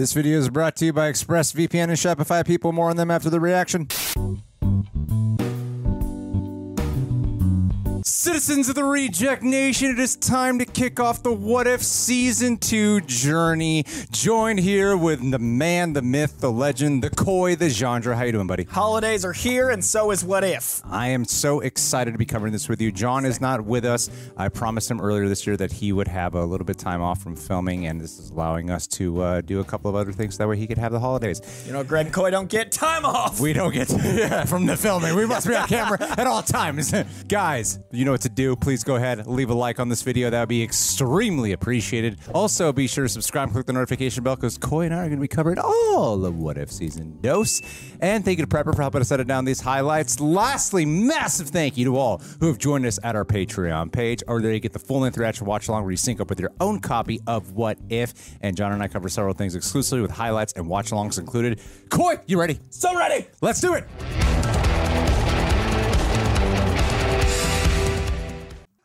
This video is brought to you by ExpressVPN and Shopify. People, more on them after the reaction. Citizens of the Reject Nation, it is time to kick off the What If Season 2 journey. Joined here with the man, the myth, the legend, the Coy, the Jandreau. How you doing, buddy? Holidays are here, and so is What If. I am so excited to be covering this with you. John is not with us. I promised him earlier this year that he would have a little bit of time off from filming, and this is allowing us to uh, do a couple of other things. That way he could have the holidays. You know, Greg and Coy don't get time off. We don't get to, yeah, from the filming. We must be on camera at all times. Guys, you know what to do. Please go ahead, leave a like on this video. That would be extremely appreciated. Also, be sure to subscribe click the notification bell because Coy and I are going to be covering all of What If Season Dose. And thank you to Prepper for helping us edit down these highlights. Lastly, massive thank you to all who have joined us at our Patreon page, or there you get the full length reaction watch along where you sync up with your own copy of What If. And John and I cover several things exclusively with highlights and watch alongs included. Coy, you ready? So ready. Let's do it.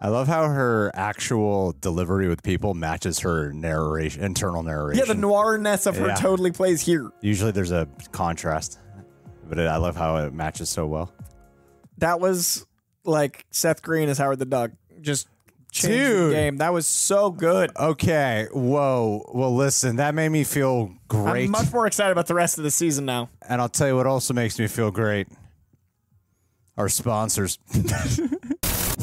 I love how her actual delivery with people matches her narration, internal narration. Yeah, the noirness of her Yeah. totally plays here. Usually there's a contrast, but I love how it matches so well. That was like Seth Green as Howard the Duck. Just changed Dude. the game. That was so good. Okay, whoa. Well, listen, that made me feel great. I'm much more excited about the rest of the season now. and I'll tell you what also makes me feel great. Our sponsors.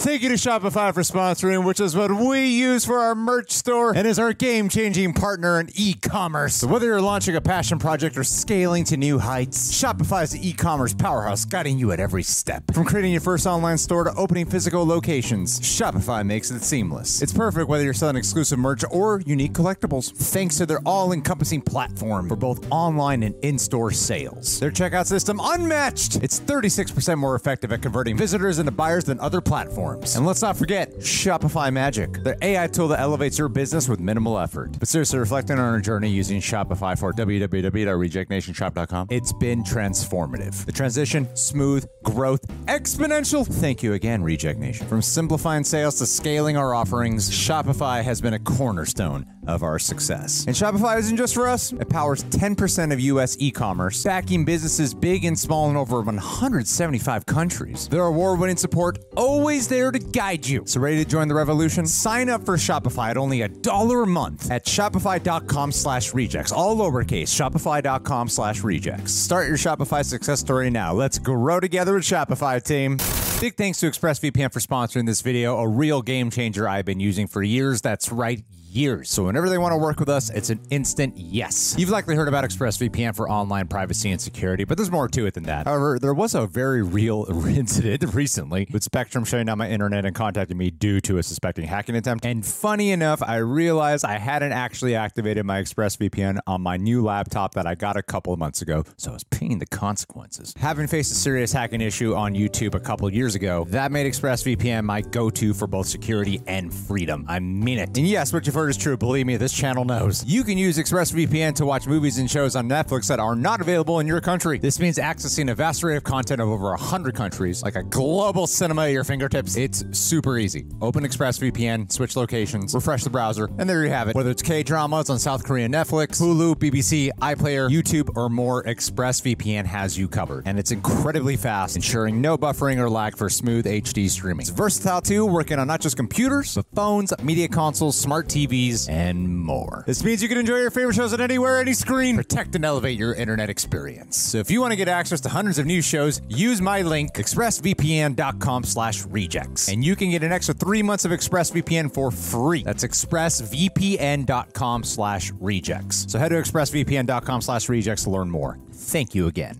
Thank you to Shopify for sponsoring, which is what we use for our merch store and is our game changing partner in e commerce. So whether you're launching a passion project or scaling to new heights, Shopify is the e commerce powerhouse guiding you at every step. From creating your first online store to opening physical locations, Shopify makes it seamless. It's perfect whether you're selling exclusive merch or unique collectibles, thanks to their all encompassing platform for both online and in store sales. Their checkout system unmatched. It's 36% more effective at converting visitors into buyers than other platforms. And let's not forget Shopify Magic, the AI tool that elevates your business with minimal effort. But seriously, reflecting on our journey using Shopify for www.rejectnationshop.com, it's been transformative. The transition, smooth, growth, exponential. Thank you again, Reject Nation. From simplifying sales to scaling our offerings, Shopify has been a cornerstone of our success. And Shopify isn't just for us. It powers 10% of US e-commerce, backing businesses big and small in over 175 countries. Their award-winning support always there to guide you. So ready to join the revolution? Sign up for Shopify at only a dollar a month at shopify.com slash rejects. All lowercase, shopify.com slash rejects. Start your Shopify success story now. Let's grow together with Shopify team. Big thanks to ExpressVPN for sponsoring this video, a real game changer I've been using for years. That's right, years. So whenever they want to work with us, it's an instant yes. You've likely heard about ExpressVPN for online privacy and security, but there's more to it than that. However, there was a very real incident recently with Spectrum shutting down my internet and contacting me due to a suspecting hacking attempt. And funny enough, I realized I hadn't actually activated my ExpressVPN on my new laptop that I got a couple of months ago, so I was paying the consequences. Having faced a serious hacking issue on YouTube a couple of years ago, that made ExpressVPN my go-to for both security and freedom. I mean it. And yes, what you've heard is true. Believe me, this channel knows. You can use ExpressVPN to watch movies and shows on Netflix that are not available in your country. This means accessing a vast array of content of over 100 countries, like a global cinema at your fingertips. It's super easy. Open ExpressVPN, switch locations, refresh the browser, and there you have it. Whether it's K-dramas on South Korean Netflix, Hulu, BBC, iPlayer, YouTube, or more, ExpressVPN has you covered. And it's incredibly fast, ensuring no buffering or lag for smooth HD streaming. It's versatile too, working on not just computers, but phones, media consoles, smart TVs, and more. This means you can enjoy your favorite shows on anywhere, any screen. Protect and elevate your internet experience. So if you want to get access to hundreds of new shows, use my link, expressvpn.com slash rejects. And you can get an extra three months of ExpressVPN for free. That's expressvpn.com slash rejects. So head to expressvpn.com slash rejects to learn more. Thank you again.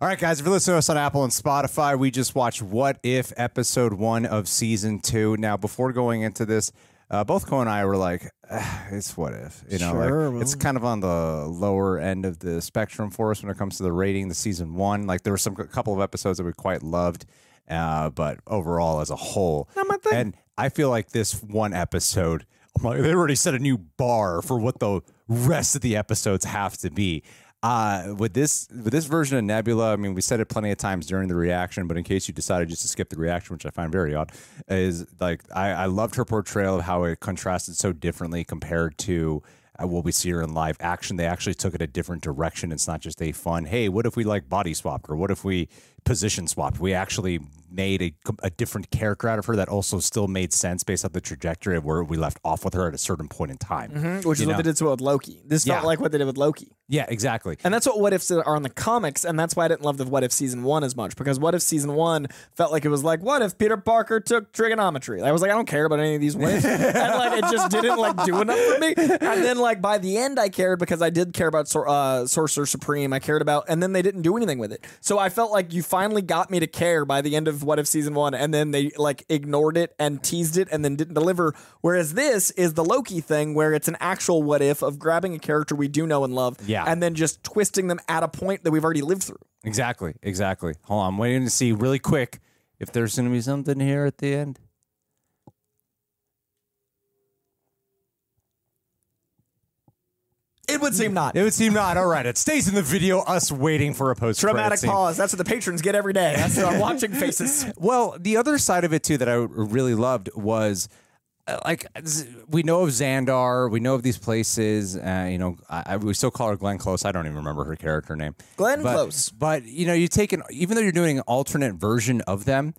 All right, guys, if you're listening to us on Apple and Spotify, we just watched What If episode one of season two. Now, before going into this, uh, both Coy and I were like, "Ah, it's what if, you know, Sure, like, it's kind of on the lower end of the spectrum for us when it comes to the rating. The season one, like there were some a couple of episodes that we quite loved, uh, but overall as a whole, Not my thing. and I feel like this one episode, like, they already set a new bar for what the rest of the episodes have to be. Uh, with this with this version of Nebula, I mean, we said it plenty of times during the reaction, but in case you decided just to skip the reaction, which I find very odd, is like I, I loved her portrayal of how it contrasted so differently compared to what we see her in live action? They actually took it a different direction. It's not just a fun, hey, what if we like body swapped or what if we position swapped? We actually made a, a different character out of her that also still made sense based on the trajectory of where we left off with her at a certain point in time. Which is You what they did with Loki. This felt Yeah. like what they did with Loki. Yeah, exactly. And that's what What Ifs are in the comics, and that's why I didn't love the What If season one as much because What If season one felt like it was like, what if Peter Parker took trigonometry? I was like, I don't care about any of these what ifs, and like it just didn't like do enough for me. And then like by the end, I cared because I did care about Sor- uh, Sorcerer Supreme. I cared about, and then they didn't do anything with it. So I felt like you finally got me to care by the end of What If season one, and then they like ignored it and teased it and then didn't deliver. Whereas this is the Loki thing where it's an actual what if of grabbing a character we do know and love, Yeah. And then just twisting them at a point that we've already lived through. Exactly, exactly. Hold on, I'm waiting to see really quick if there's going to be something here at the end. It would seem not. It would seem not. All right, it stays in the video. Us waiting for a post Dramatic pause. That's what the patrons get every day. That's our watching faces. Well, the other side of it too that I really loved was like we know of Xandar, we know of these places. Uh, you know, I, I, we still call her Glenn Close. I don't even remember her character name. Glenn but, Close. But you know, you take an even though you're doing an alternate version of them.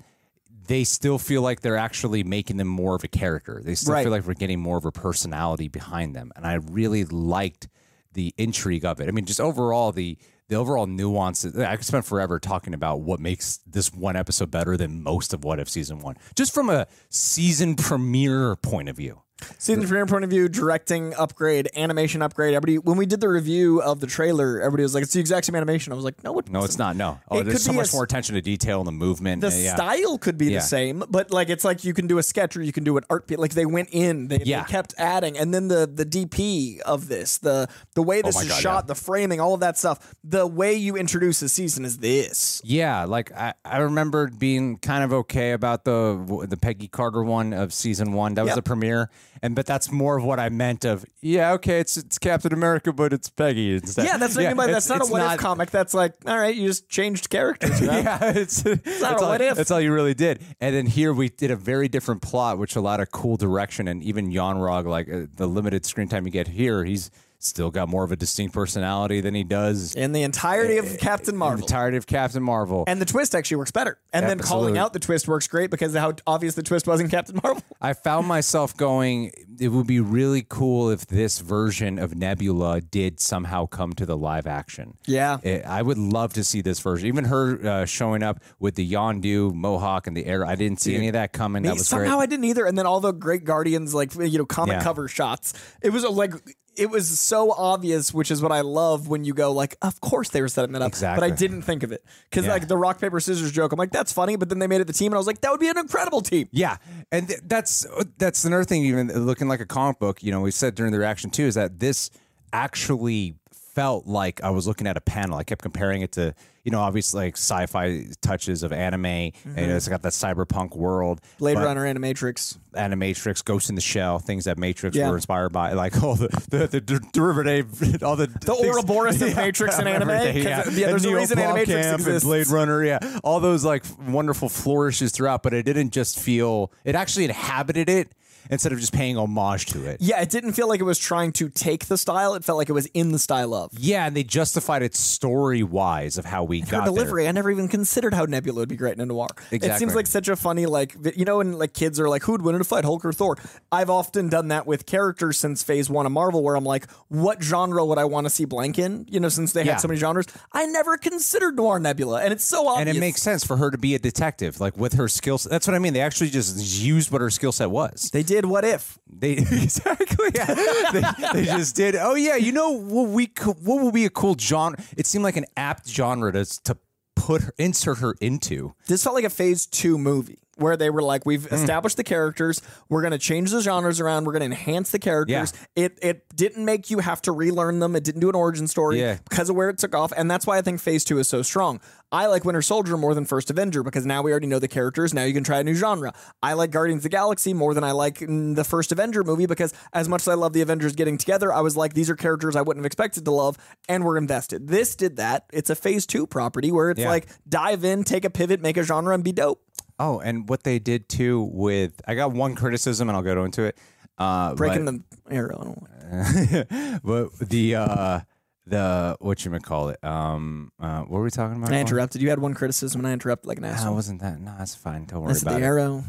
They still feel like they're actually making them more of a character. They still Right. feel like we're getting more of a personality behind them, and I really liked the intrigue of it. I mean, just overall the the overall nuance. I could spend forever talking about what makes this one episode better than most of What If season one, just from a season premiere point of view. Season from your point of view, directing upgrade, animation upgrade. Everybody, when we did the review of the trailer, everybody was like, "It's the exact same animation." I was like, "No, it No, it's not. No, oh, It there's could so be a much more attention to detail in the movement. The Uh, yeah. style could be Yeah. the same, but like it's like you can do a sketch or you can do an art piece. Like they went in, they, Yeah. they kept adding, and then the the DP of this, the the way this Oh is God, shot, the framing, all of that stuff. The way you introduce a season is this. Yeah, like I, I remember being kind of okay about the the Peggy Carter one of season one. That was Yep. the premiere, and but that's more of what I meant. Of yeah, okay, it's it's Captain America, but it's Peggy instead. Yeah, that's what I mean by that's not a it's what if comic. That's like, all right, you just changed characters. You know? Yeah, it's, that's, not a all, what if. that's all you really did. And then here we did a very different plot, which allowed a cool direction. And even Yon-Rogg, like uh, the limited screen time you get here, he's still got more of a distinct personality than he does In the entirety of Captain in Marvel. the entirety of Captain Marvel. And the twist actually works better. And then calling out the twist works great because of how obvious the twist was in Captain Marvel. I found myself going, it would be really cool if this version of Nebula did somehow come to the live action. Yeah. It- I would love to see this version. Even her uh, showing up with the Yondu mohawk and the air. I didn't see any of that coming. That was Somehow great. I didn't either. And then all the Great Guardians, like you know, comic Yeah. cover shots. It was uh, like it was so obvious, which is what I love when you go like, of course they were setting that up, but I didn't think of it because Yeah. like the rock paper scissors joke. I'm like, that's funny, but then they made it the team, and I was like, that would be an incredible team. Yeah, and th- that's uh, that's another thing. Even looking like a comic book, you know, we said during the reaction too, is that this actually felt like I was looking at a panel. I kept comparing it to, you know, obviously like sci-fi touches of anime, and mm-hmm. it's got that cyberpunk world, Blade Runner, Animatrix. Animatrix, Ghost in the Shell, things that Matrix Yeah. were inspired by, like all the the, the derivative, all the The Ouroboros of Matrix and anime. yeah. yeah, there's And a reason Animatrix exists. Blade Runner, yeah, all those like wonderful flourishes throughout, but it didn't just feel. It actually inhabited it instead of just paying homage to it. Yeah, it didn't feel like it was trying to take the style. It felt like it was in the style of. Yeah, and they justified it story wise of how we Her got delivery, I never even considered how Nebula would be great in a noir. It seems like such a funny, like you know, when like kids are like, "Who'd win in a fight, Hulk or Thor?" I've often done that with characters since Phase One of Marvel, where I'm like, "What genre would I want to see blank in?" You know, since they Yeah. had so many genres, I never considered noir Nebula, and it's so obvious. And it makes sense for her to be a detective, like with her skills. That's what I mean. They actually just used what her skill set was. they did. What if? They exactly. Yeah. they, they just did. Oh yeah, you know what we what would be a cool genre? It seemed like an apt genre to to put her, insert her into. This felt like a Phase Two movie. Where they were like, we've Hmm. established the characters, we're going to change the genres around, we're going to enhance the characters. It it didn't make you have to relearn them. It didn't do an origin story Yeah. because of where it took off, and that's why I think Phase Two is so strong. I like Winter Soldier more than First Avenger because now we already know the characters. Now you can try a new genre. I like Guardians of the Galaxy more than I like mm, the first Avenger movie because as much as I love the Avengers getting together, I was like, these are characters I wouldn't have expected to love, and we're invested. This did that. It's a Phase Two property where it's Yeah. like dive in, take a pivot, make a genre, and be dope. Oh, and what they did too with I got one criticism, and I'll go into it. Uh, Breaking but- the arrow. Like- but the uh the what you call it? Um, uh, what were we talking about? I interrupted. You had one criticism, and I interrupted like an No, asshole. wasn't that? No, that's fine. Don't worry That's the about it. arrow.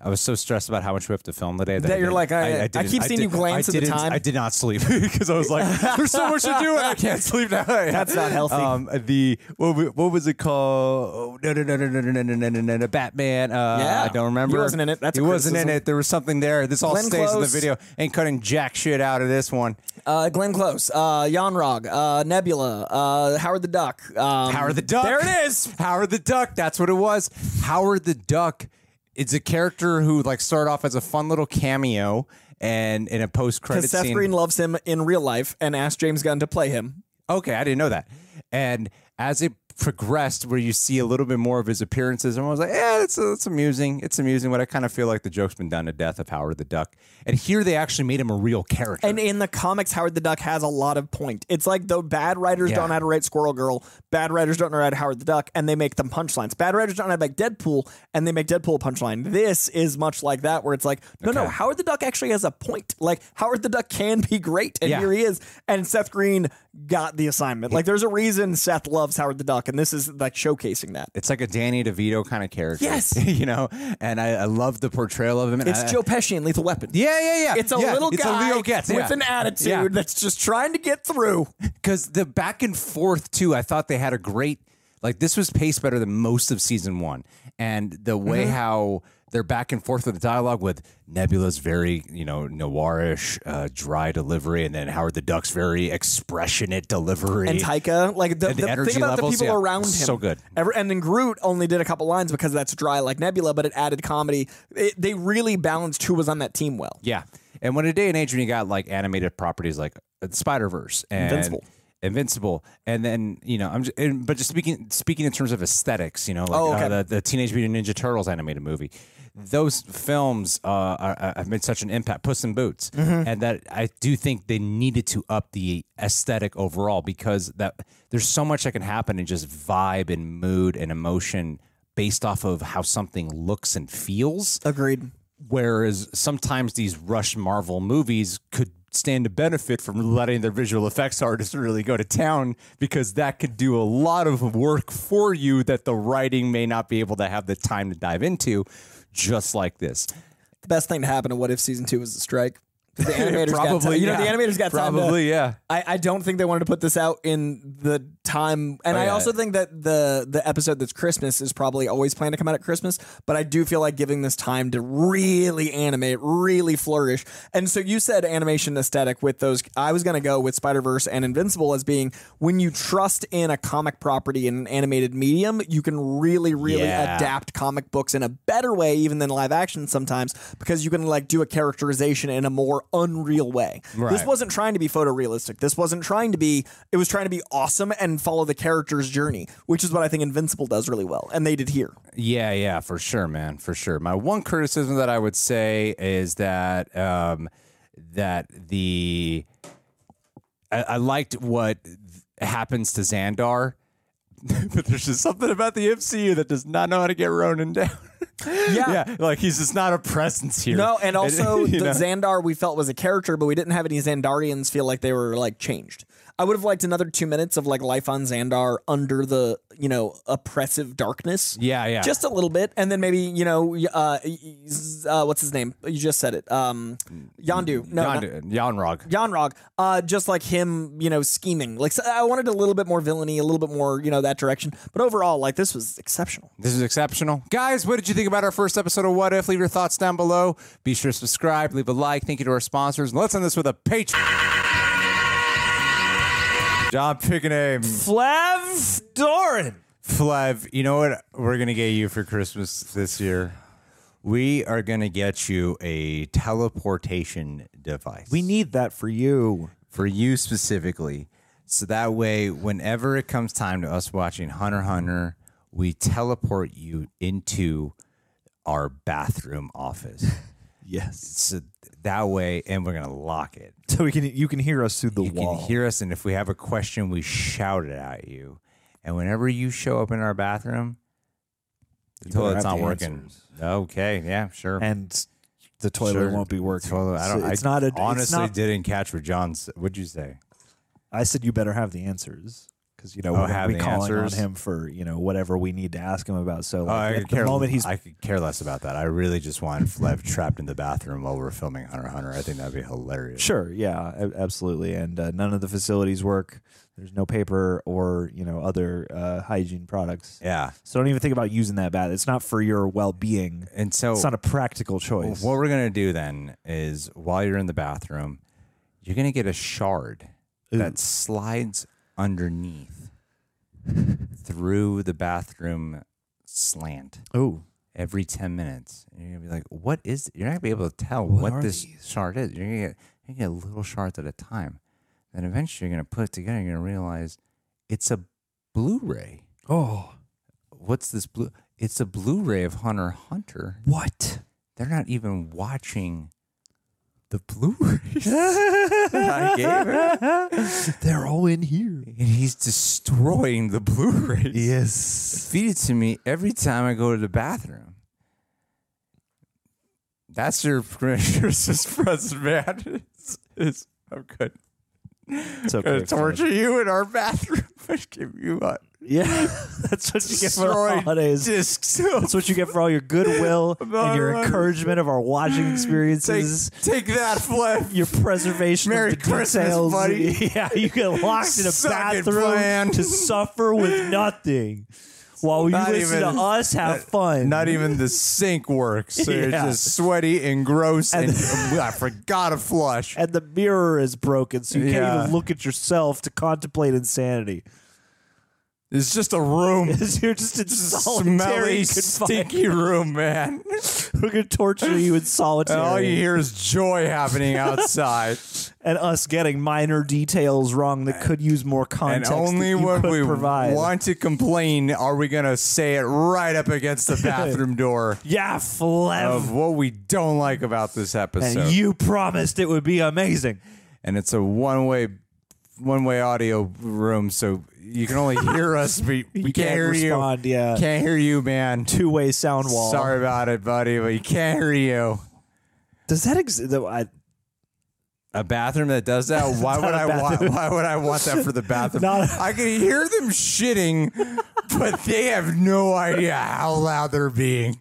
I was so stressed about how much we have to film today that, That I you're like, I- I didn't- keep seeing you glance at the time. I did not sleep because I was like, "There's so much to do, and I can't sleep now." That's not healthy. Um, the what, what was it called? Oh, no, no, no, no, no, no, no, no, no, no, no, Batman. Uh, Yeah. I don't remember. He wasn't in it. That's he wasn't in it. There was something there. This all Glenn stays in the video. Ain't cutting jack shit out of this one. Uh, Glenn Close, uh, Jan Rog, uh, Nebula, uh, Howard the Duck. Um, Howard the Duck. There it is. Howard the Duck. That's what it was. Howard the Duck is a character who like started off as a fun little cameo and in a post credit Seth scene. Green loves him in real life and asked James Gunn to play him. Okay, I didn't know that. And as it progressed, where you see a little bit more of his appearances, and I was like, yeah, it's it's amusing. It's amusing, but I kind of feel like the joke's been done to death of Howard the Duck. And here they actually made him a real character. And in the comics, Howard the Duck has a lot of point. It's like the bad writers Yeah. don't know how to write Squirrel Girl, bad writers don't know how to write Howard the Duck, and they make them punchlines. Bad writers don't know how to make Deadpool, and they make Deadpool a punchline. This is much like that, where it's like, no, no, Howard the Duck actually has a point. Like Howard the Duck can be great, and Yeah. here he is. And Seth Green got the assignment. Like there's a reason Seth loves Howard the Duck, and this is like showcasing that. it's like a Danny DeVito kind of character. Yes. you know, and I, I love the portrayal of him. And It's I- Joe Pesci in Lethal Weapon. Yeah, yeah, yeah. It's a Yeah, little it's guy a Leo Getz, with yeah. an attitude Yeah. that's just trying to get through. because the back and forth too i thought they had a great like this was paced better than most of season one and the way Mm-hmm. how they're back and forth with the dialogue with nebula's very you know noirish uh, dry delivery and then howard the duck's very expressionate delivery and Taika, like the, And the the energy thing about levels, the people yeah, around him, so good. Ever, and then Groot only did a couple lines because that's dry like Nebula, but it added comedy. It, they really balanced who was on that team well. Yeah. And when a day and age when you got like animated properties like Spider Verse and Invincible. Invincible, and then you know I'm just, and, but just speaking speaking in terms of aesthetics, you know, like Oh, okay. uh, the, the Teenage Mutant Ninja Turtles animated movie, those films uh, are, have made such an impact. Puss in Boots, Mm-hmm. and that I do think they needed to up the aesthetic overall because that there's so much that can happen in just vibe and mood and emotion based off of how something looks and feels. Agreed. Whereas sometimes these rush Marvel movies could stand to benefit from letting their visual effects artists really go to town because that could do a lot of work for you that the writing may not be able to have the time to dive into, just like this. The best thing to happen to What If season two was the strike. The animators got time. Probably, You know, yeah. the animators got time Probably, yeah. I, I don't think they wanted to put this out in the time, and Oh, I yeah. also think that the the episode that's Christmas is probably always planned to come out at Christmas. But I do feel like giving this time to really animate, really flourish. And so you said animation aesthetic with those. I was going to go with Spider Verse and Invincible as being when you trust in a comic property in an animated medium, you can really, really Yeah. adapt comic books in a better way, even than live action sometimes, because you can like do a characterization in a more unreal way. This wasn't trying to be photorealistic. This wasn't trying to be. It was trying to be awesome and follow the character's journey, which is what I think Invincible does really well, and they did here. Yeah, yeah, for sure, man, for sure. My one criticism that I would say is that um, that the I, I liked what happens to Xandar, but there's just something about the MCU that does not know how to get Ronan down. yeah, like he's just not a presence here. No, and also the know? Xandar we felt was a character, but we didn't have any Xandarians feel like they were like changed. I would have liked another two minutes of like life on Xandar under the you know oppressive darkness. Yeah, yeah. just a little bit, and then maybe you know uh, uh what's his name? You just said it. Um, Yandu. No, not- Jan, Janrog. Yanrog, uh, just like him, you know, scheming. Like so I wanted a little bit more villainy, a little bit more, you know, that direction. But overall, like this was exceptional. This is exceptional. Guys, what did you think about our first episode of What If? Leave your thoughts down below. Be sure to subscribe, leave a like. Thank you to our sponsors. And let's end this with a Patreon. John, pick a name. Flav Doran. Flev, you know what we're going to get you for Christmas this year? We are going to get you a teleportation device. We need that for you. for you specifically. So that way, whenever it comes time to us watching Hunter Hunter, we teleport you into our bathroom office. Yes. so that way, and we're gonna lock it. So we can you can hear us through the You wall. can hear us, and if we have a question, we shout it at you. And whenever you show up in our bathroom, the better toilet's have not the working. answers. Okay, yeah, sure. and the toilet Sure. won't be working. Toilet- I don't. So it's I not a. honestly not- didn't catch what John. said. What'd you say? I said you better have the answers because you know Oh, we're be calling answers? on him for you know whatever we need to ask him about. So Oh, like, at the care. moment he's I could care less about that. I really just want Flev trapped in the bathroom while we're filming Hunter Hunter. I think that'd be hilarious. Sure, yeah, absolutely. And uh, none of the facilities work. There's no paper or you know other uh, hygiene products. Yeah. So don't even think about using that bath. It's not for your well-being. And so It's not a practical choice. What we're gonna do then is while you're in the bathroom, you're gonna get a shard that slides underneath through the bathroom slant Oh, every ten minutes. And you're gonna be like, "What is?" You're not gonna be able to tell What what, this these? shard is. You're gonna get you're gonna get little shards at a time. Then eventually you're gonna put it together. and You're gonna realize it's a Blu-ray. oh, What's this blue? It's a Blu-ray of Hunter Hunter. what? they're not even watching the Blu-rays I gave him. They're all in here. And he's destroying the Blu-rays. Yes. Feed it to me every time I go to the bathroom. That's your Christmas present, man. It's, it's, I'm good. It's I'm okay. gonna torture you in our bathroom. I give you a Yeah, that's what you get for the destroyed holidays. disc. That's what you get for all your goodwill and your no. encouragement of our watching Take, experiences. take that, Flip. your preservation Merry of the Christmas, details. buddy. Yeah, you get locked in a Suck it, bathroom plan. to suffer with nothing. While you Not listen even- to us have fun. Not even the sink works. So It's Yeah. just sweaty and gross, and, And- oh, I forgot to flush. and the mirror is broken, so you can't Yeah. even look at yourself to contemplate insanity. It's just a room. You're just in solitary Smelly, stinky room, man. We're gonna torture you in solitary. And all you hear is joy happening outside. and us getting minor details wrong that could use more and context. only that you when could we provide. want to complain are we going to say it right up against the bathroom door yeah, Flev. of what we don't like about this episode. and you promised it would be amazing. and it's a one-way one-way audio room, so you can only hear us. We, we can't, can't hear respond, you. yeah. Can't hear you, man. Two way sound wall. Sorry about it, buddy, but you can't hear you. Does that exist? A bathroom that does that? Why would I want? Why would I want that for the bathroom? I can hear them shitting, but they have no idea how loud they're being.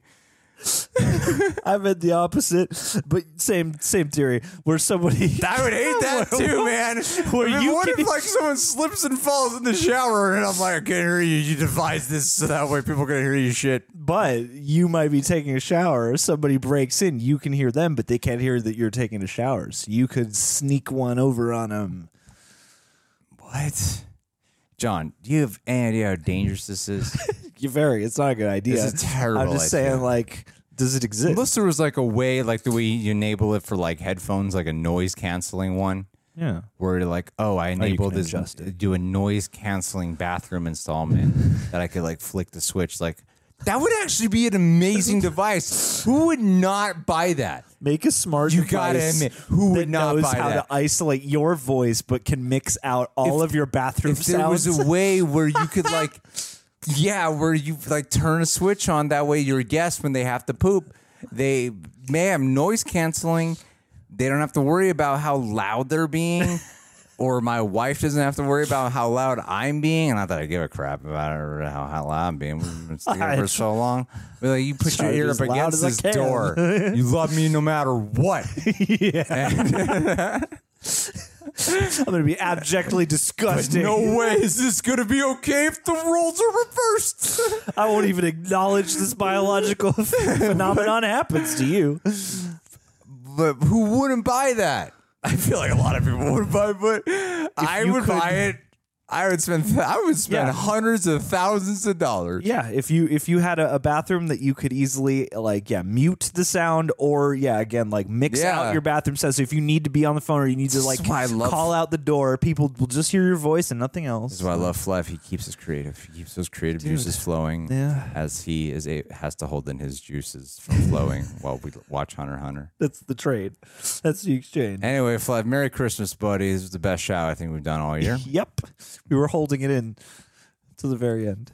I meant the opposite, but same same theory. Where somebody I would hate that too, man. Where I mean, you what can- if like someone slips and falls in the shower, and I'm like, I can't hear you. You devised this so that way people can hear you shit. but you might be taking a shower. Somebody breaks in, you can hear them, but they can't hear that you're taking a shower. So you could sneak one over on them. What? John, do you have any idea how dangerous this is? You very. It's not a good idea. This is a terrible I'm just idea. saying, like, does it exist? Unless there was like a way, like the way you enable it for like headphones, like a noise canceling one. yeah. where you're like, oh, I oh, enabled can this, do a noise canceling bathroom installment that I could like flick the switch. Like, that would actually be an amazing device. Who would not buy that? Make a smart You device gotta admit, who would not knows buy how that? to isolate your voice but can mix out all If- of your bathroom sounds. If there was a way where you could like, yeah, where you like turn a switch on that way your guests when they have to poop, they may have noise canceling. They don't have to worry about how loud they're being. Or my wife doesn't have to worry about how loud I'm being. And I thought I give a crap about it how, how loud I'm being. We've been together for so long. But like, you put your ear up against this door. You love me no matter what. I'm going to be abjectly But disgusted. no way is this going to be okay if the roles are reversed. I won't even acknowledge this biological phenomenon happens to you. but who wouldn't buy that? I feel like a lot of people would buy, but I would could- buy it. I would spend. I would spend Yeah. hundreds of thousands of dollars. Yeah, if you if you had a, a bathroom that you could easily like yeah mute the sound or yeah again like mix Yeah. out your bathroom sound. So if you need to be on the phone or you need to like is why I love- call out the door, people will just hear your voice and nothing else. This is why I love Flev. He keeps us creative. He keeps those creative juices flowing. Yeah. As he is a has to hold in his juices from flowing while we watch Hunter Hunter. That's the trade. That's the exchange. Anyway, Flev, Merry Christmas, buddy. This was the best show I think we've done all year. Yep, we were holding it in to the very end.